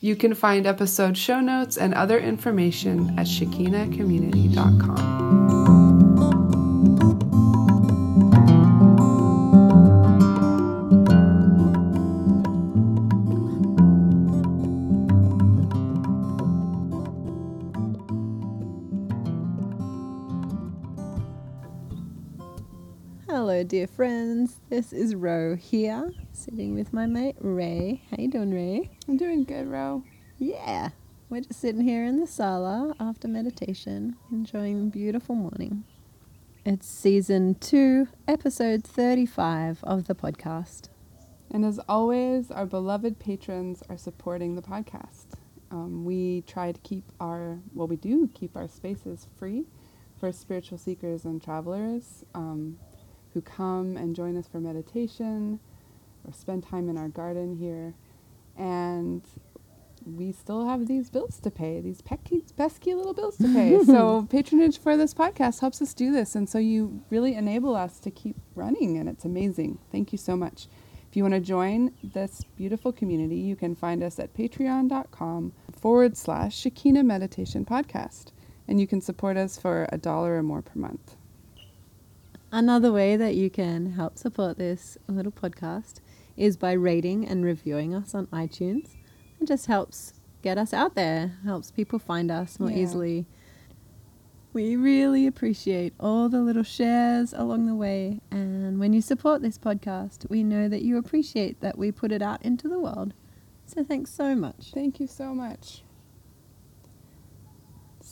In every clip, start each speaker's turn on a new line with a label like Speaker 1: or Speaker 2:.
Speaker 1: You can find episode show notes and other information at shekinahcommunity.com.
Speaker 2: dear friends. This is Ro here, sitting with my mate Ray. How you doing, Ray?
Speaker 1: I'm doing good, Ro.
Speaker 2: Yeah, we're just sitting here in the sala after meditation, enjoying the beautiful morning. It's season two, episode 35 of the podcast.
Speaker 1: And as always, our beloved patrons are supporting the podcast. Um, we try to keep our, well, we do keep our spaces free for spiritual seekers and travelers um, who come and join us for meditation or spend time in our garden here. And we still have these bills to pay, these pesky, pesky little bills to pay. so patronage for this podcast helps us do this. And so you really enable us to keep running, and it's amazing. Thank you so much. If you want to join this beautiful community, you can find us at patreon.com forward slash Shekinah Meditation Podcast. And you can support us for a dollar or more per month.
Speaker 2: Another way that you can help support this little podcast is by rating and reviewing us on iTunes. It just helps get us out there, helps people find us more
Speaker 1: Yeah.
Speaker 2: easily. We really appreciate all the little shares along the way. And when you support this podcast, we know that you appreciate that we put it out into the world. So thanks so much.
Speaker 1: Thank you so much.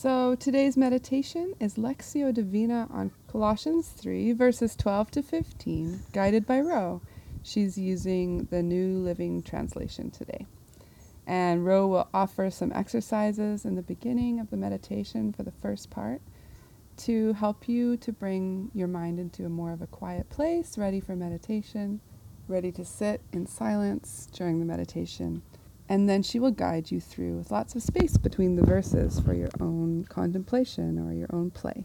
Speaker 1: So today's meditation is Lectio Divina on Colossians 3, verses 12 to 15, guided by Ro. She's using the New Living Translation today. And Ro will offer some exercises in the beginning of the meditation for the first part to help you to bring your mind into a more of a quiet place, ready for meditation, ready to sit in silence during the meditation and then she will guide you through with lots of space between the verses for your own contemplation or your own play.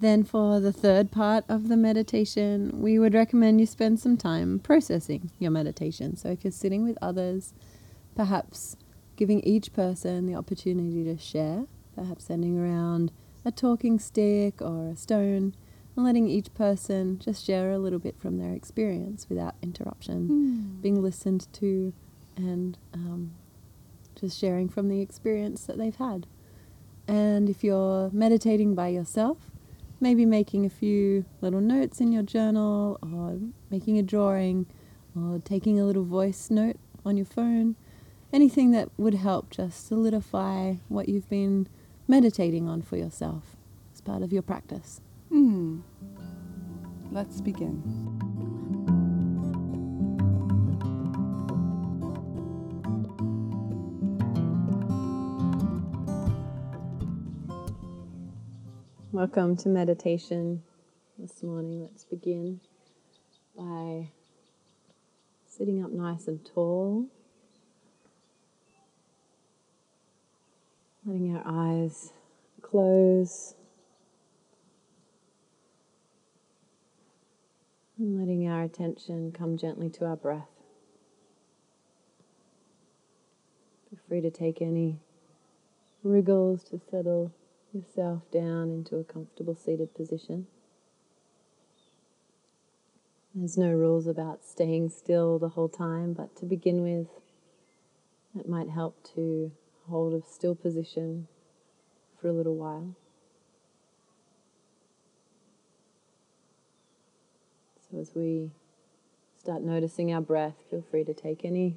Speaker 2: Then, for the third part of the meditation, we would recommend you spend some time processing your meditation. So, if you're sitting with others, perhaps giving each person the opportunity to share, perhaps sending around a talking stick or a stone, and letting each person just share a little bit from their experience without interruption, hmm. being listened to, and um, just sharing from the experience that they've had. And if you're meditating by yourself, maybe making a few little notes in your journal or making a drawing or taking a little voice note on your phone, anything that would help just solidify what you've been meditating on for yourself as part of your practice.
Speaker 1: Hmm. Let's begin.
Speaker 2: Welcome to meditation this morning. Let's begin by sitting up nice and tall, letting our eyes close, and letting our attention come gently to our breath. Feel free to take any wriggles to settle yourself down into a comfortable seated position. There's no rules about staying still the whole time, but to begin with, it might help to hold a still position for a little while. So, as we start noticing our breath, feel free to take any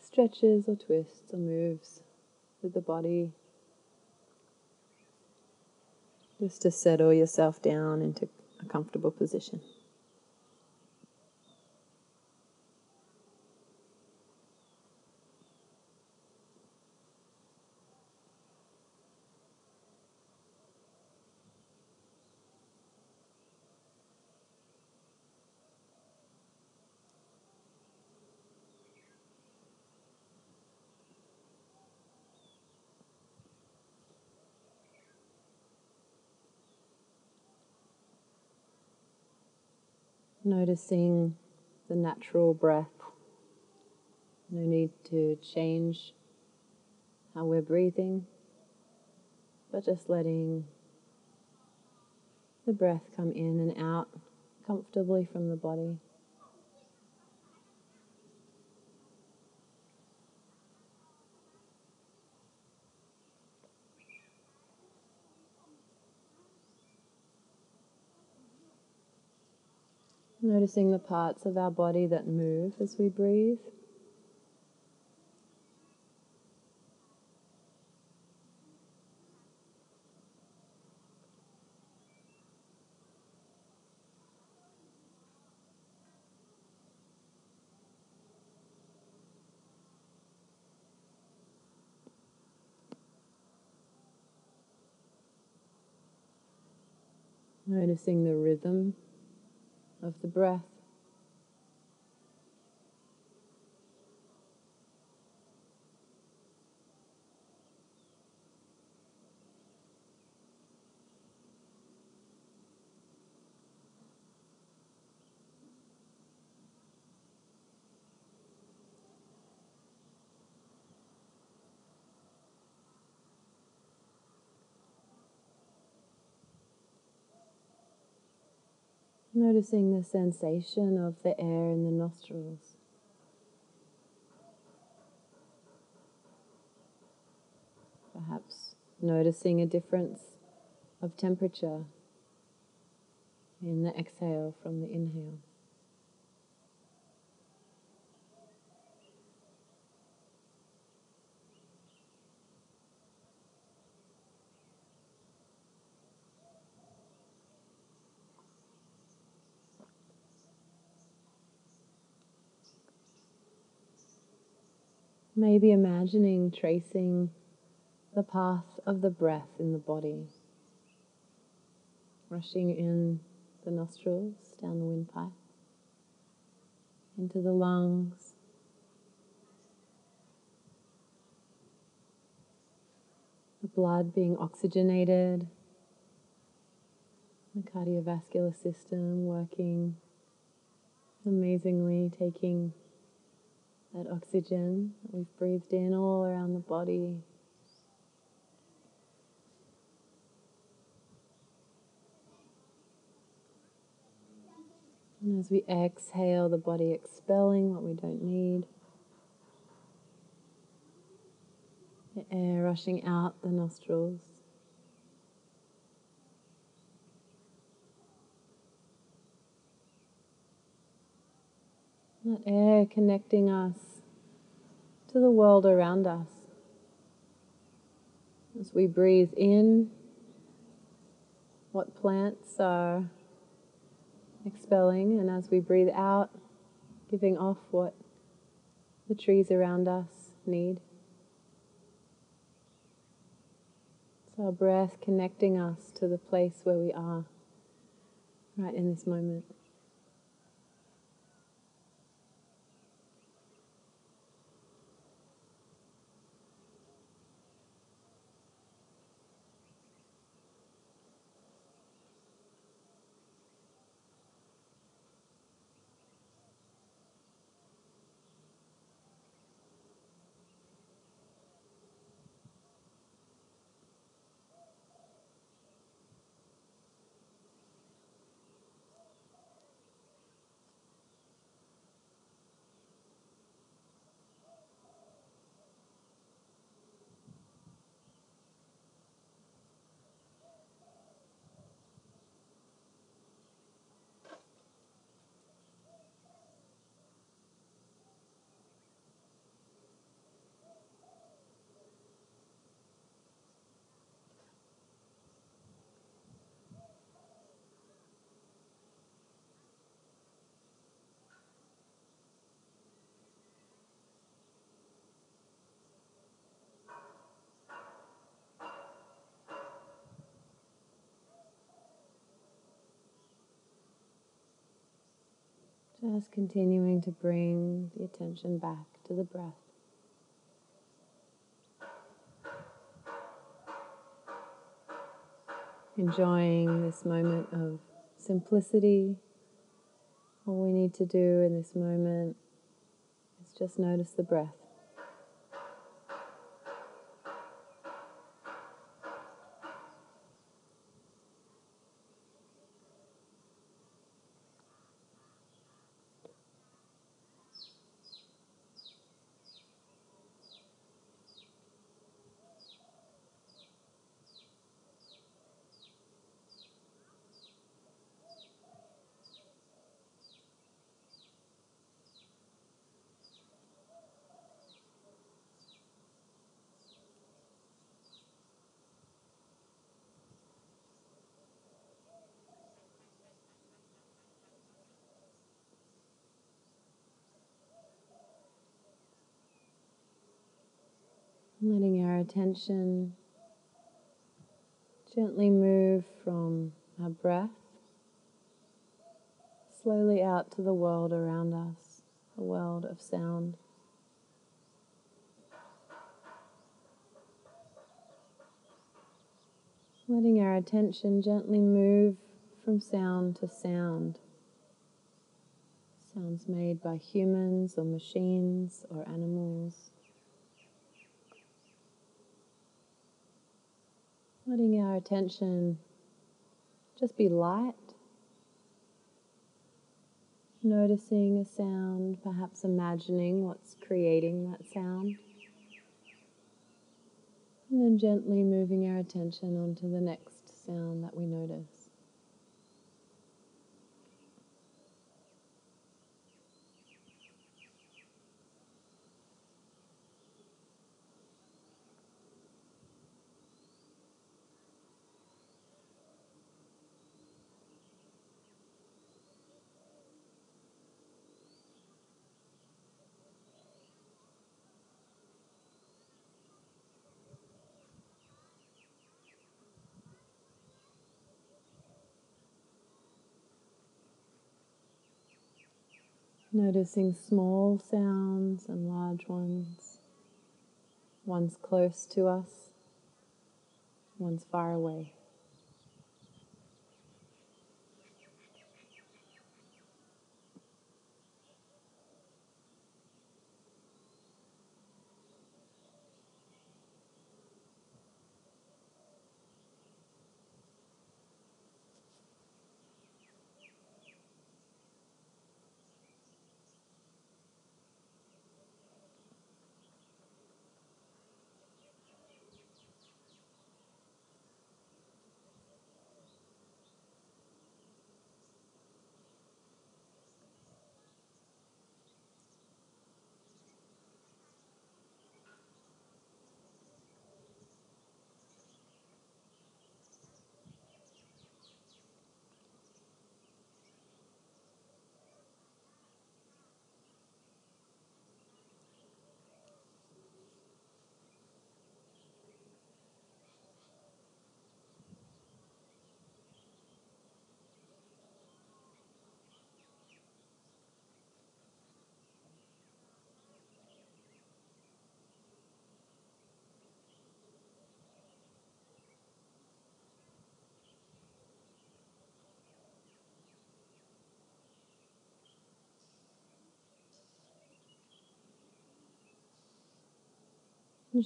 Speaker 2: stretches or twists or moves with the body just to settle yourself down into a comfortable position. Noticing the natural breath. No need to change how we're breathing, but just letting the breath come in and out comfortably from the body. Noticing the parts of our body that move as we breathe. Noticing the rhythm of the breath. Noticing the sensation of the air in the nostrils. Perhaps noticing a difference of temperature in the exhale from the inhale. Maybe imagining tracing the path of the breath in the body, rushing in the nostrils, down the windpipe, into the lungs. The blood being oxygenated, the cardiovascular system working amazingly, taking that oxygen that we've breathed in all around the body. And as we exhale, the body expelling what we don't need. The air rushing out the nostrils. That air connecting us the world around us. As we breathe in, what plants are expelling, and as we breathe out, giving off what the trees around us need. It's our breath connecting us to the place where we are right in this moment. Just continuing to bring the attention back to the breath. Enjoying this moment of simplicity, All we need to do in this moment is just notice the breath. Letting our attention gently move from our breath slowly out to the world around us, a world of sound. Letting our attention gently move from sound to sound. Sounds made by humans or machines or animals. Letting our attention just be light, noticing a sound, perhaps imagining what's creating that sound. And then gently moving our attention onto the next sound that we notice. Noticing small sounds and large ones, ones close to us, ones far away.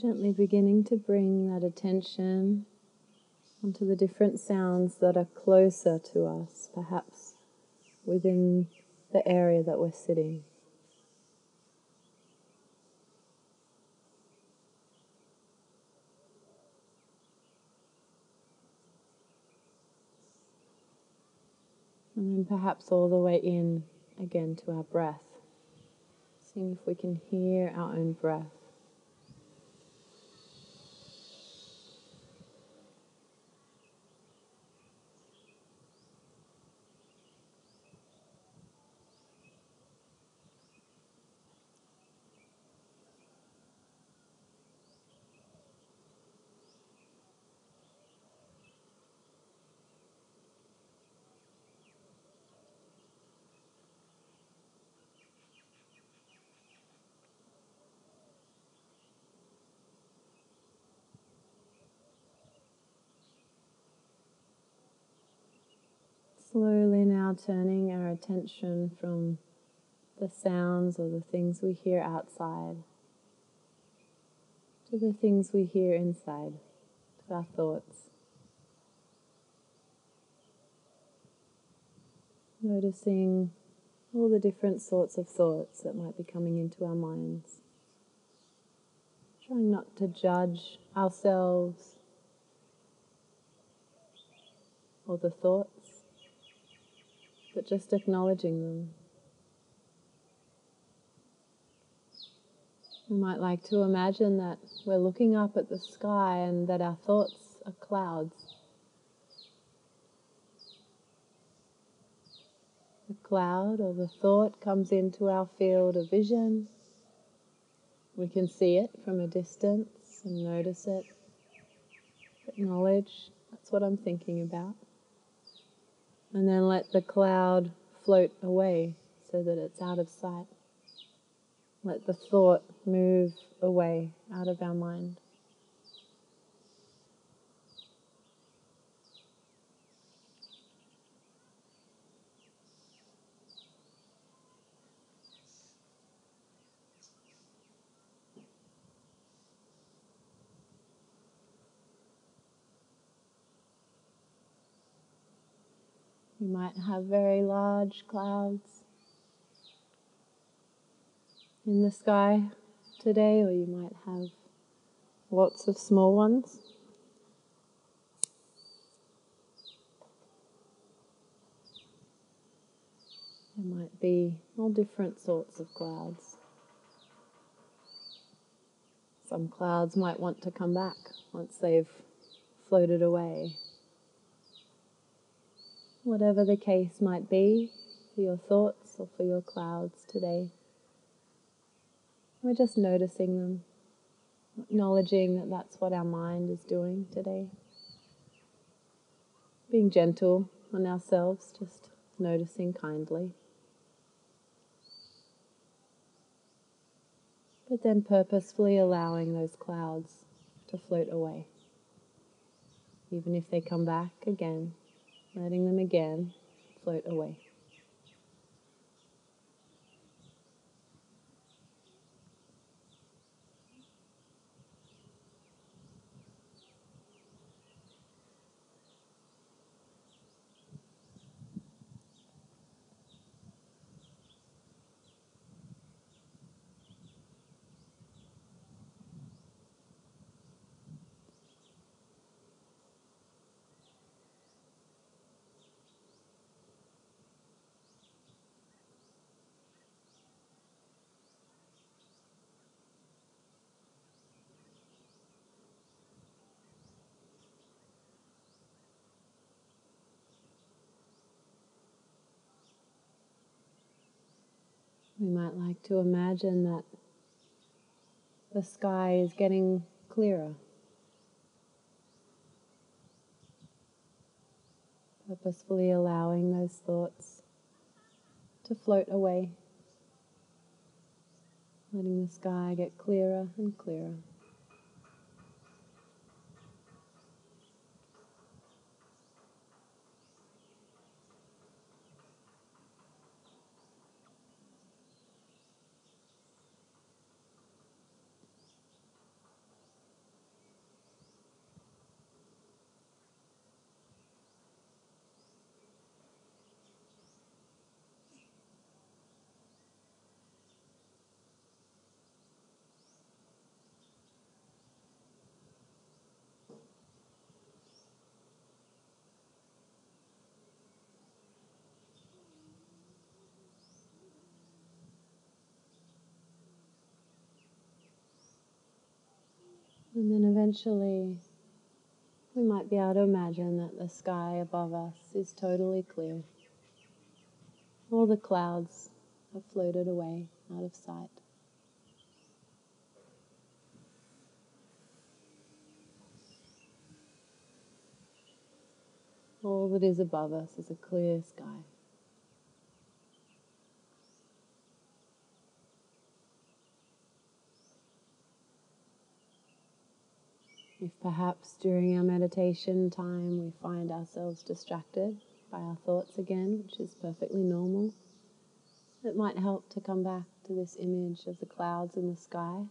Speaker 2: Gently beginning to bring that attention onto the different sounds that are closer to us, perhaps within the area that we're sitting. And then perhaps all the way in again to our breath. Seeing if we can hear our own breath. Slowly now turning our attention from the sounds or the things we hear outside to the things we hear inside, to our thoughts. Noticing all the different sorts of thoughts that might be coming into our minds. Trying not to judge ourselves or the thoughts, but just acknowledging them. We might like to imagine that we're looking up at the sky and that our thoughts are clouds. The cloud or the thought comes into our field of vision. We can see it from a distance and notice it, acknowledge that's what I'm thinking about. And then let the cloud float away so that it's out of sight. Let the thought move away out of our mind. You might have very large clouds in the sky today, or you might have lots of small ones. There might be all different sorts of clouds. Some clouds might want to come back once they've floated away. Whatever the case might be for your thoughts or for your clouds today. We're just noticing them, acknowledging that that's what our mind is doing today. Being gentle on ourselves, just noticing kindly. But then purposefully allowing those clouds to float away. Even if they come back again, letting them again float away. We might like to imagine that the sky is getting clearer. Purposefully allowing those thoughts to float away, letting the sky get clearer and clearer. And then eventually, we might be able to imagine that the sky above us is totally clear. All the clouds have floated away out of sight. All that is above us is a clear sky. If perhaps during our meditation time we find ourselves distracted by our thoughts again, which is perfectly normal. It might help to come back to this image of the clouds in the sky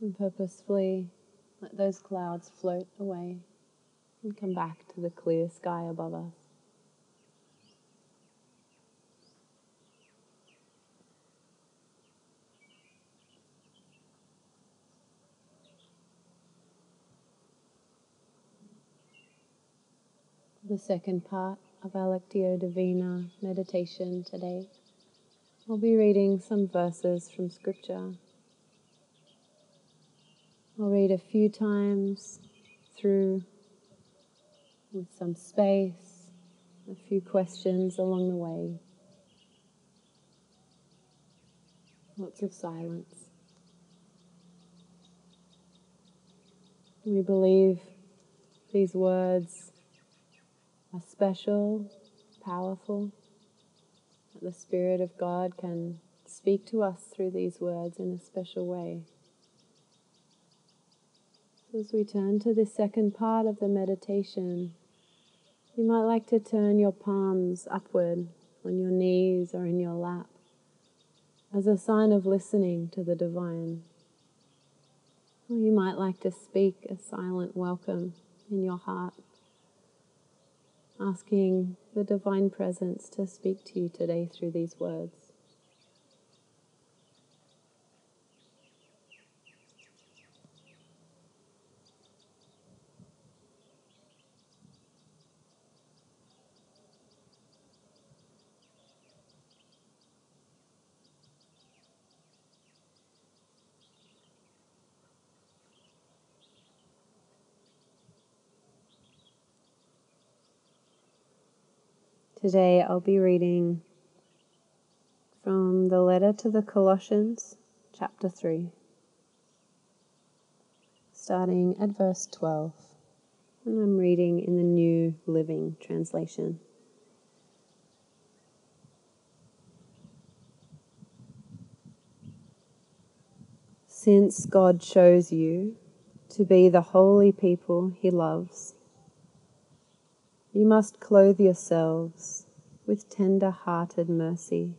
Speaker 2: and purposefully let those clouds float away and come back to the clear sky above us. The second part of our Lectio Divina meditation today. I'll be reading some verses from Scripture. I'll read a few times through with some space, a few questions along the way. Lots of silence. We believe these words are special, powerful, that the Spirit of God can speak to us through these words in a special way. So as we turn to the second part of the meditation, you might like to turn your palms upward on your knees or in your lap as a sign of listening to the divine. Or you might like to speak a silent welcome in your heart asking the Divine Presence to speak to you today through these words. Today I'll be reading from the letter to the Colossians, chapter 3, starting at verse 12. And I'm reading in the New Living Translation. Since God chose you to be the holy people He loves, you must clothe yourselves with tender hearted mercy,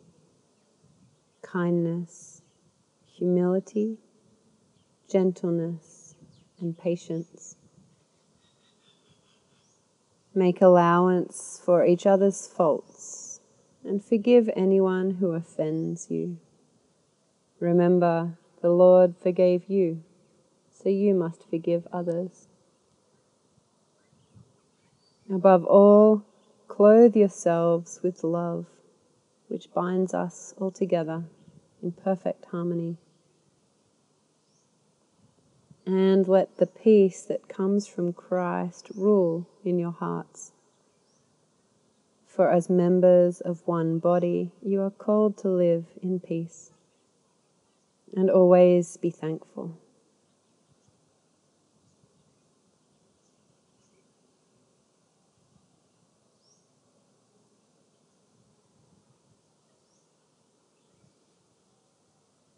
Speaker 2: kindness, humility, gentleness, and patience. Make allowance for each other's faults and forgive anyone who offends you. Remember, the Lord forgave you, so you must forgive others. Above all, clothe yourselves with love, which binds us all together in perfect harmony. And let the peace that comes from Christ rule in your hearts. For as members of one body, you are called to live in peace and always be thankful.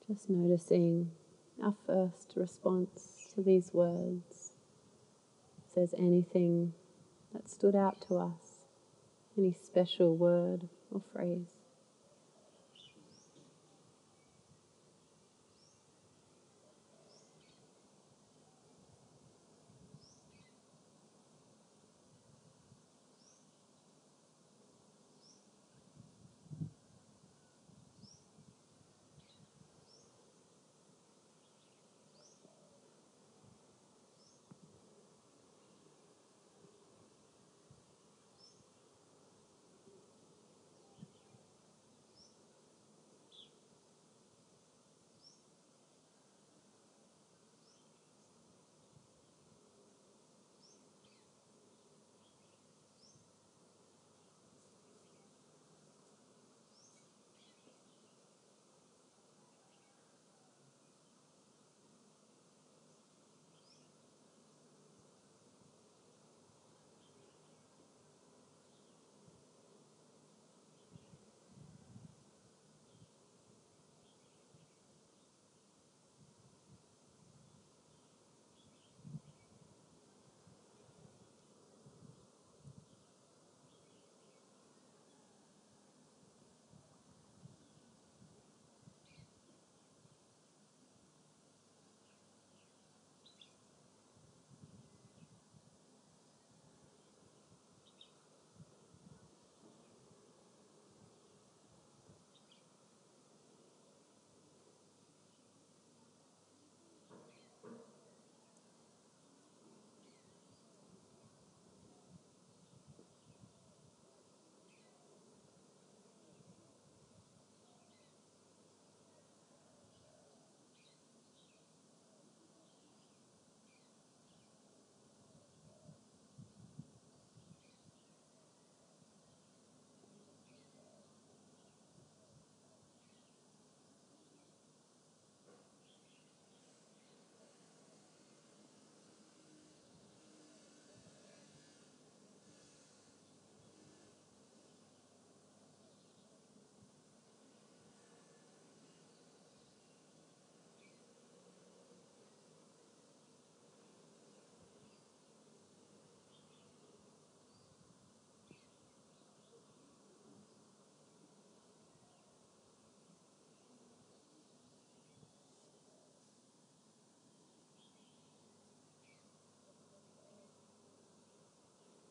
Speaker 2: Just noticing our first response to these words. If there's anything that stood out to us, any special word or phrase.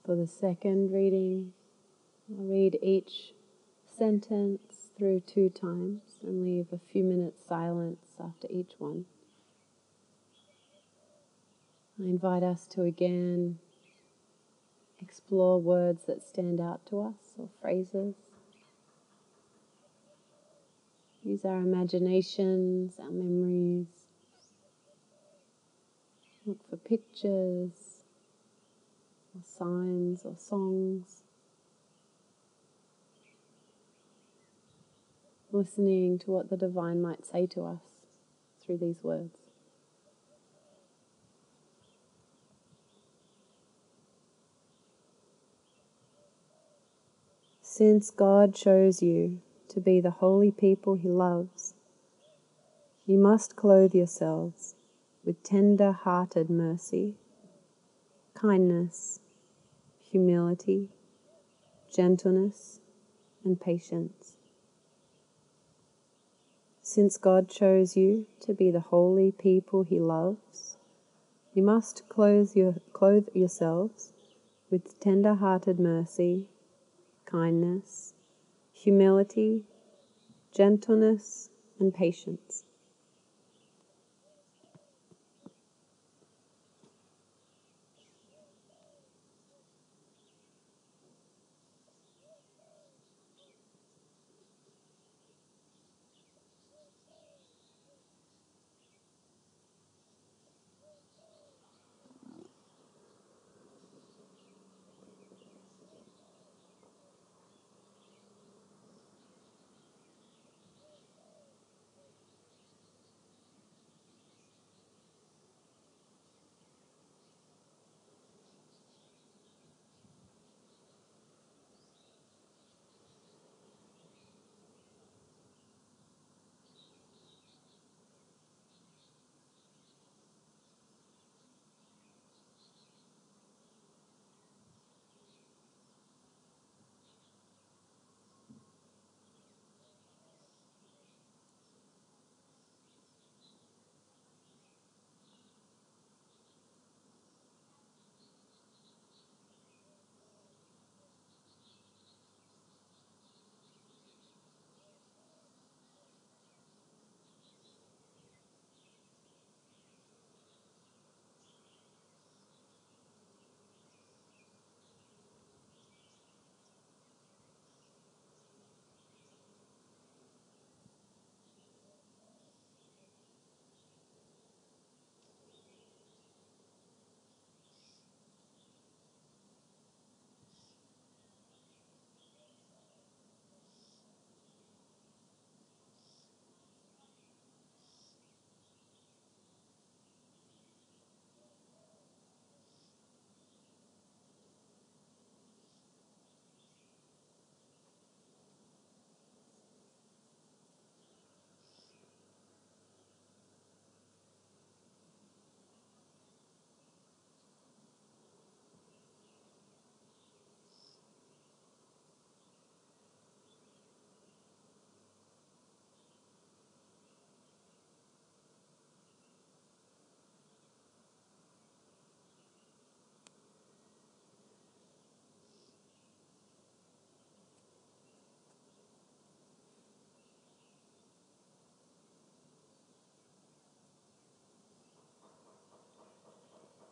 Speaker 2: For the second reading, I'll read each sentence through two times and leave a few minutes silence after each one. I invite us to again explore words that stand out to us or phrases. Use our imaginations, our memories. Look for pictures or signs or songs. Listening to what the divine might say to us through these words. Since God chose you to be the holy people He loves, you must clothe yourselves with tender hearted mercy, kindness, humility, gentleness, and patience. Since God chose you to be the holy people He loves, you must clothe, your, clothe yourselves with tender hearted mercy kindness, humility, gentleness, and patience.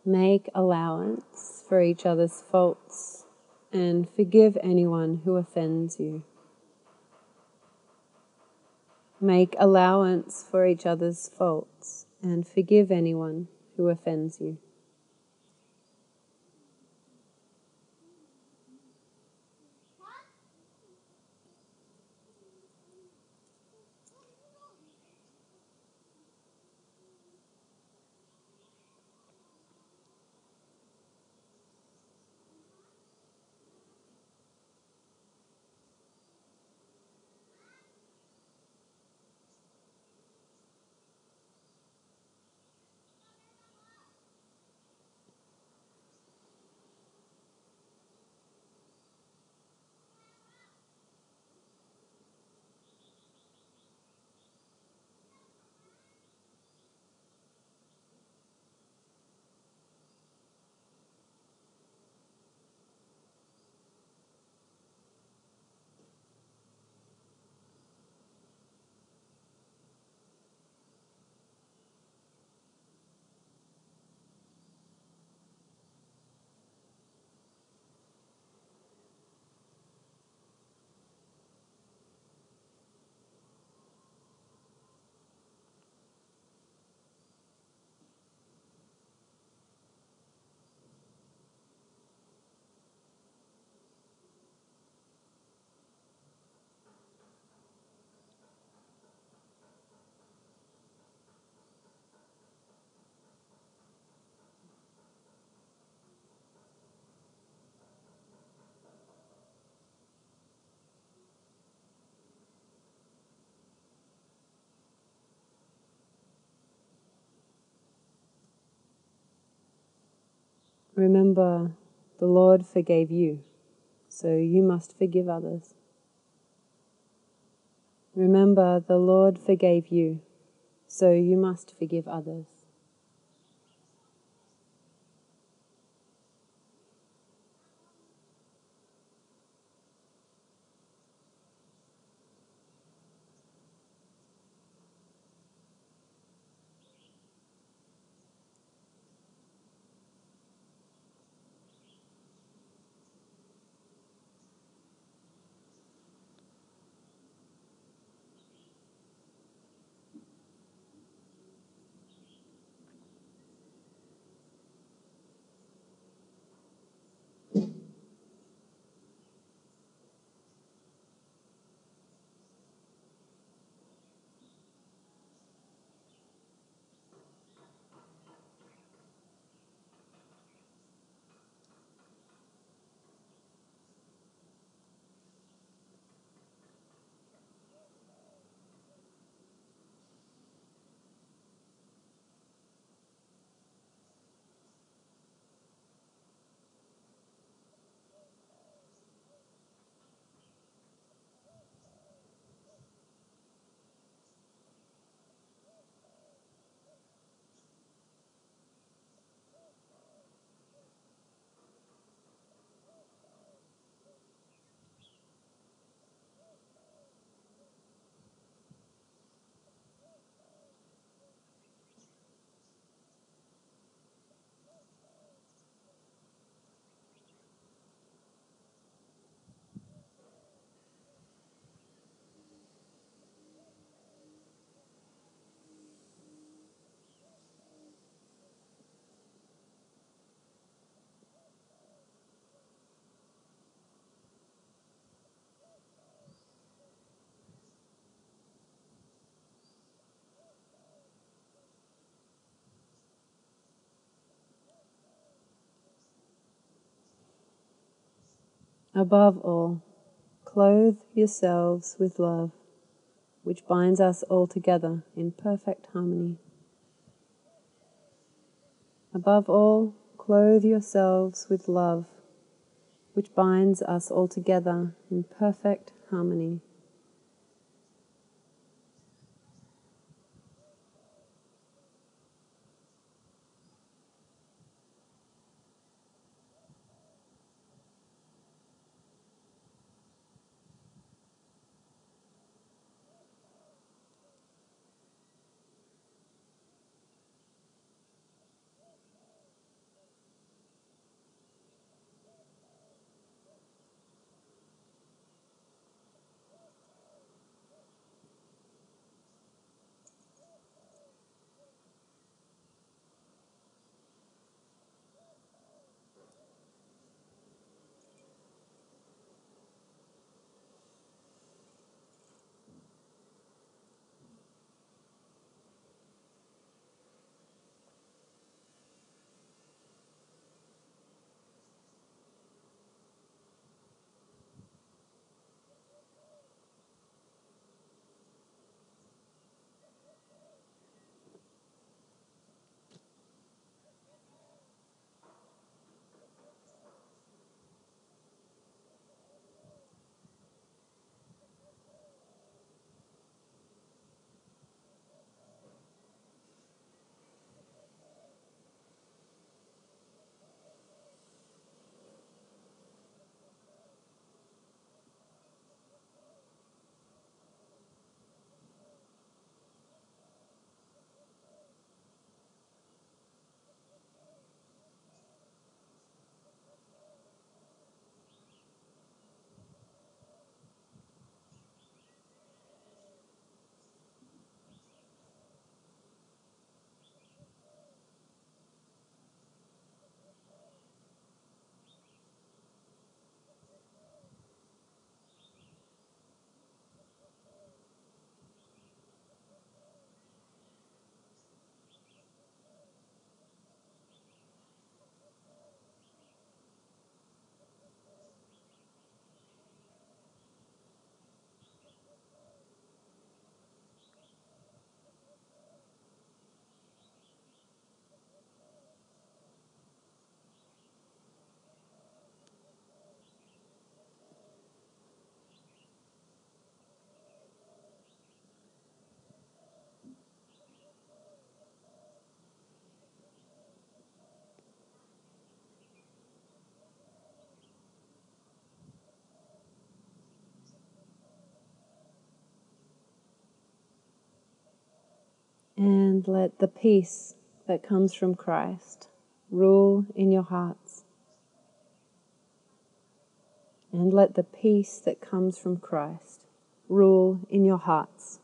Speaker 2: Make allowance for each other's faults and forgive anyone who offends you. Make allowance for each other's faults and forgive anyone who offends you. Remember, the Lord forgave you, so you must forgive others. Remember, the Lord forgave you, so you must forgive others. Above all, clothe yourselves with love, which binds us all together in perfect harmony. Above all, clothe yourselves with love, which binds us all together in perfect harmony. And let the peace that comes from Christ rule in your hearts. And let the peace that comes from Christ rule in your hearts.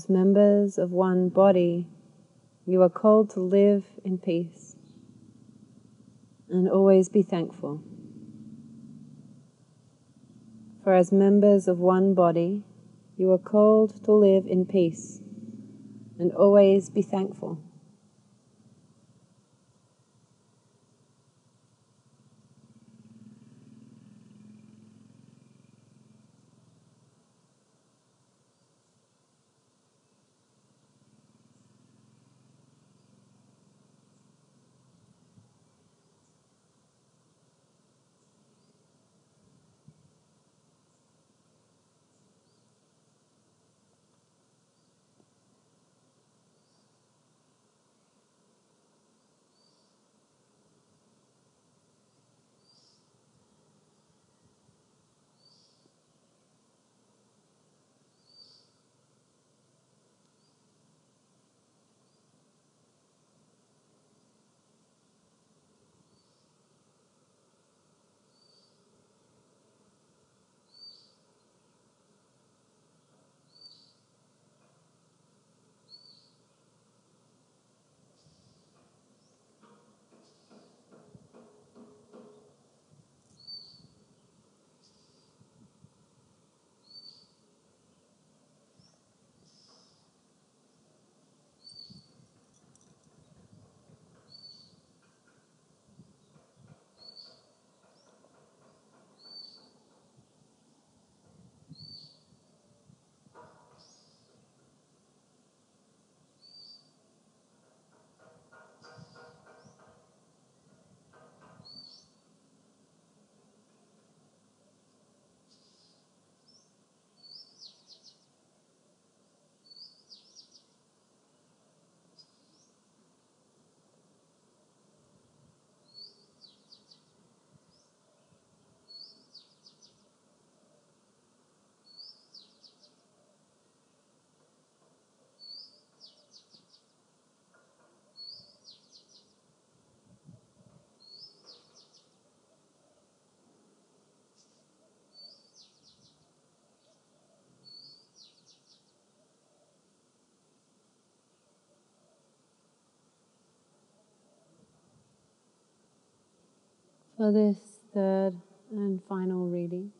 Speaker 2: As members of one body, you are called to live in peace and always be thankful. For as members of one body, you are called to live in peace and always be thankful. For this third and final reading,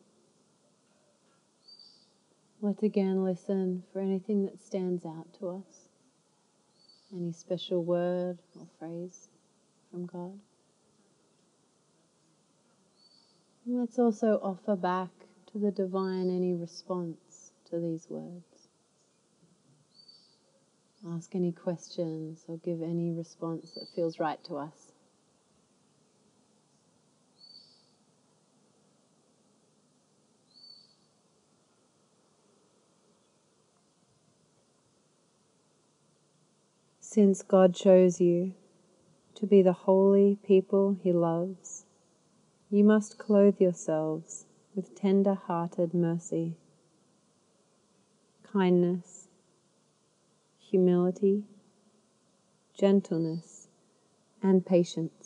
Speaker 2: let's again listen for anything that stands out to us, any special word or phrase from God. And let's also offer back to the divine any response to these words. Ask any questions or give any response that feels right to us. Since God chose you to be the holy people He loves, you must clothe yourselves with tender hearted mercy, kindness, humility, gentleness, and patience.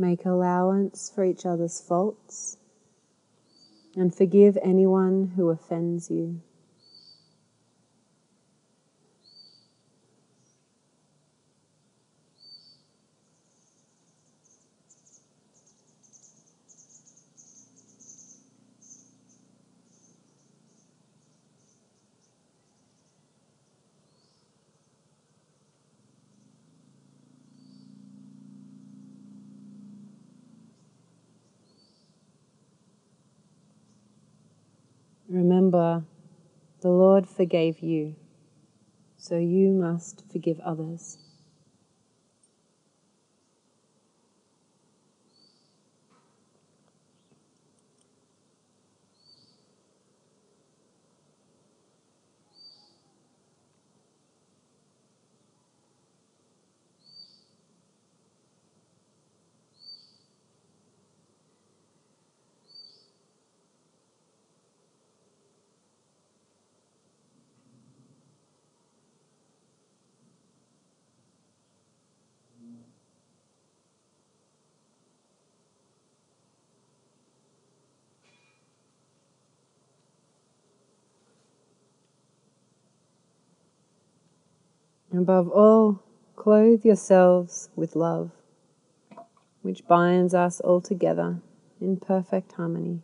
Speaker 2: Make allowance for each other's faults and forgive anyone who offends you. Remember, the Lord forgave you, so you must forgive others. Above all, clothe yourselves with love, which binds us all together in perfect harmony.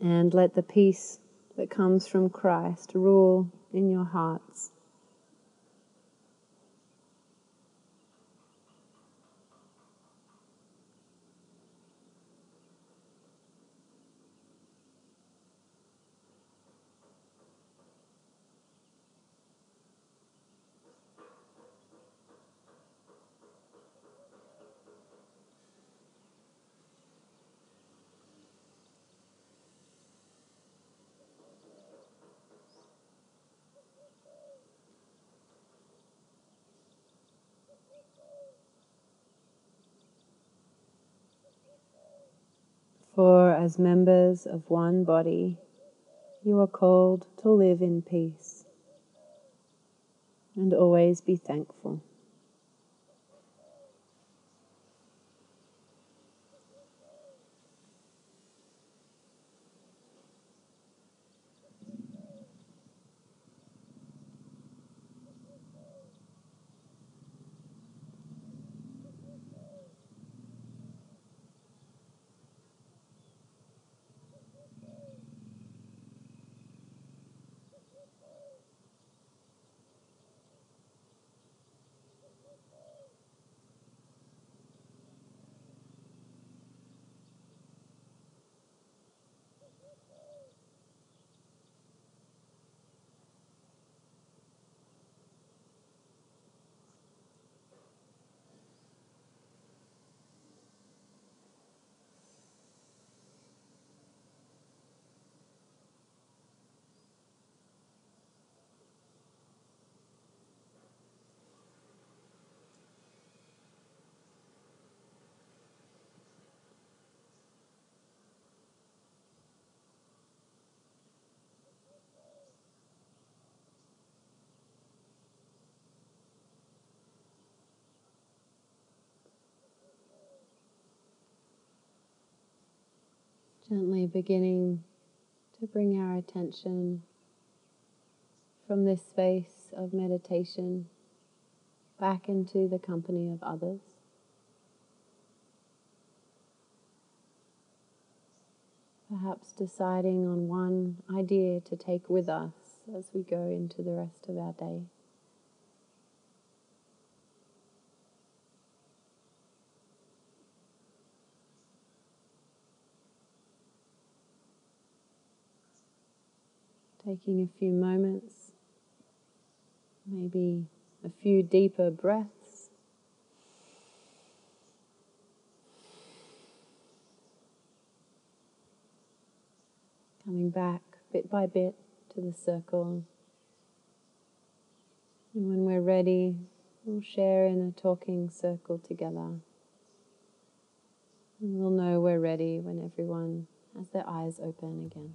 Speaker 2: And let the peace that comes from Christ rule in your hearts. For as members of one body, you are called to live in peace and always be thankful. Gently beginning to bring our attention from this space of meditation back into the company of others. Perhaps deciding on one idea to take with us as we go into the rest of our day. Taking a few moments, maybe a few deeper breaths. Coming back bit by bit to the circle. And when we're ready, we'll share in a talking circle together. And we'll know we're ready when everyone has their eyes open again.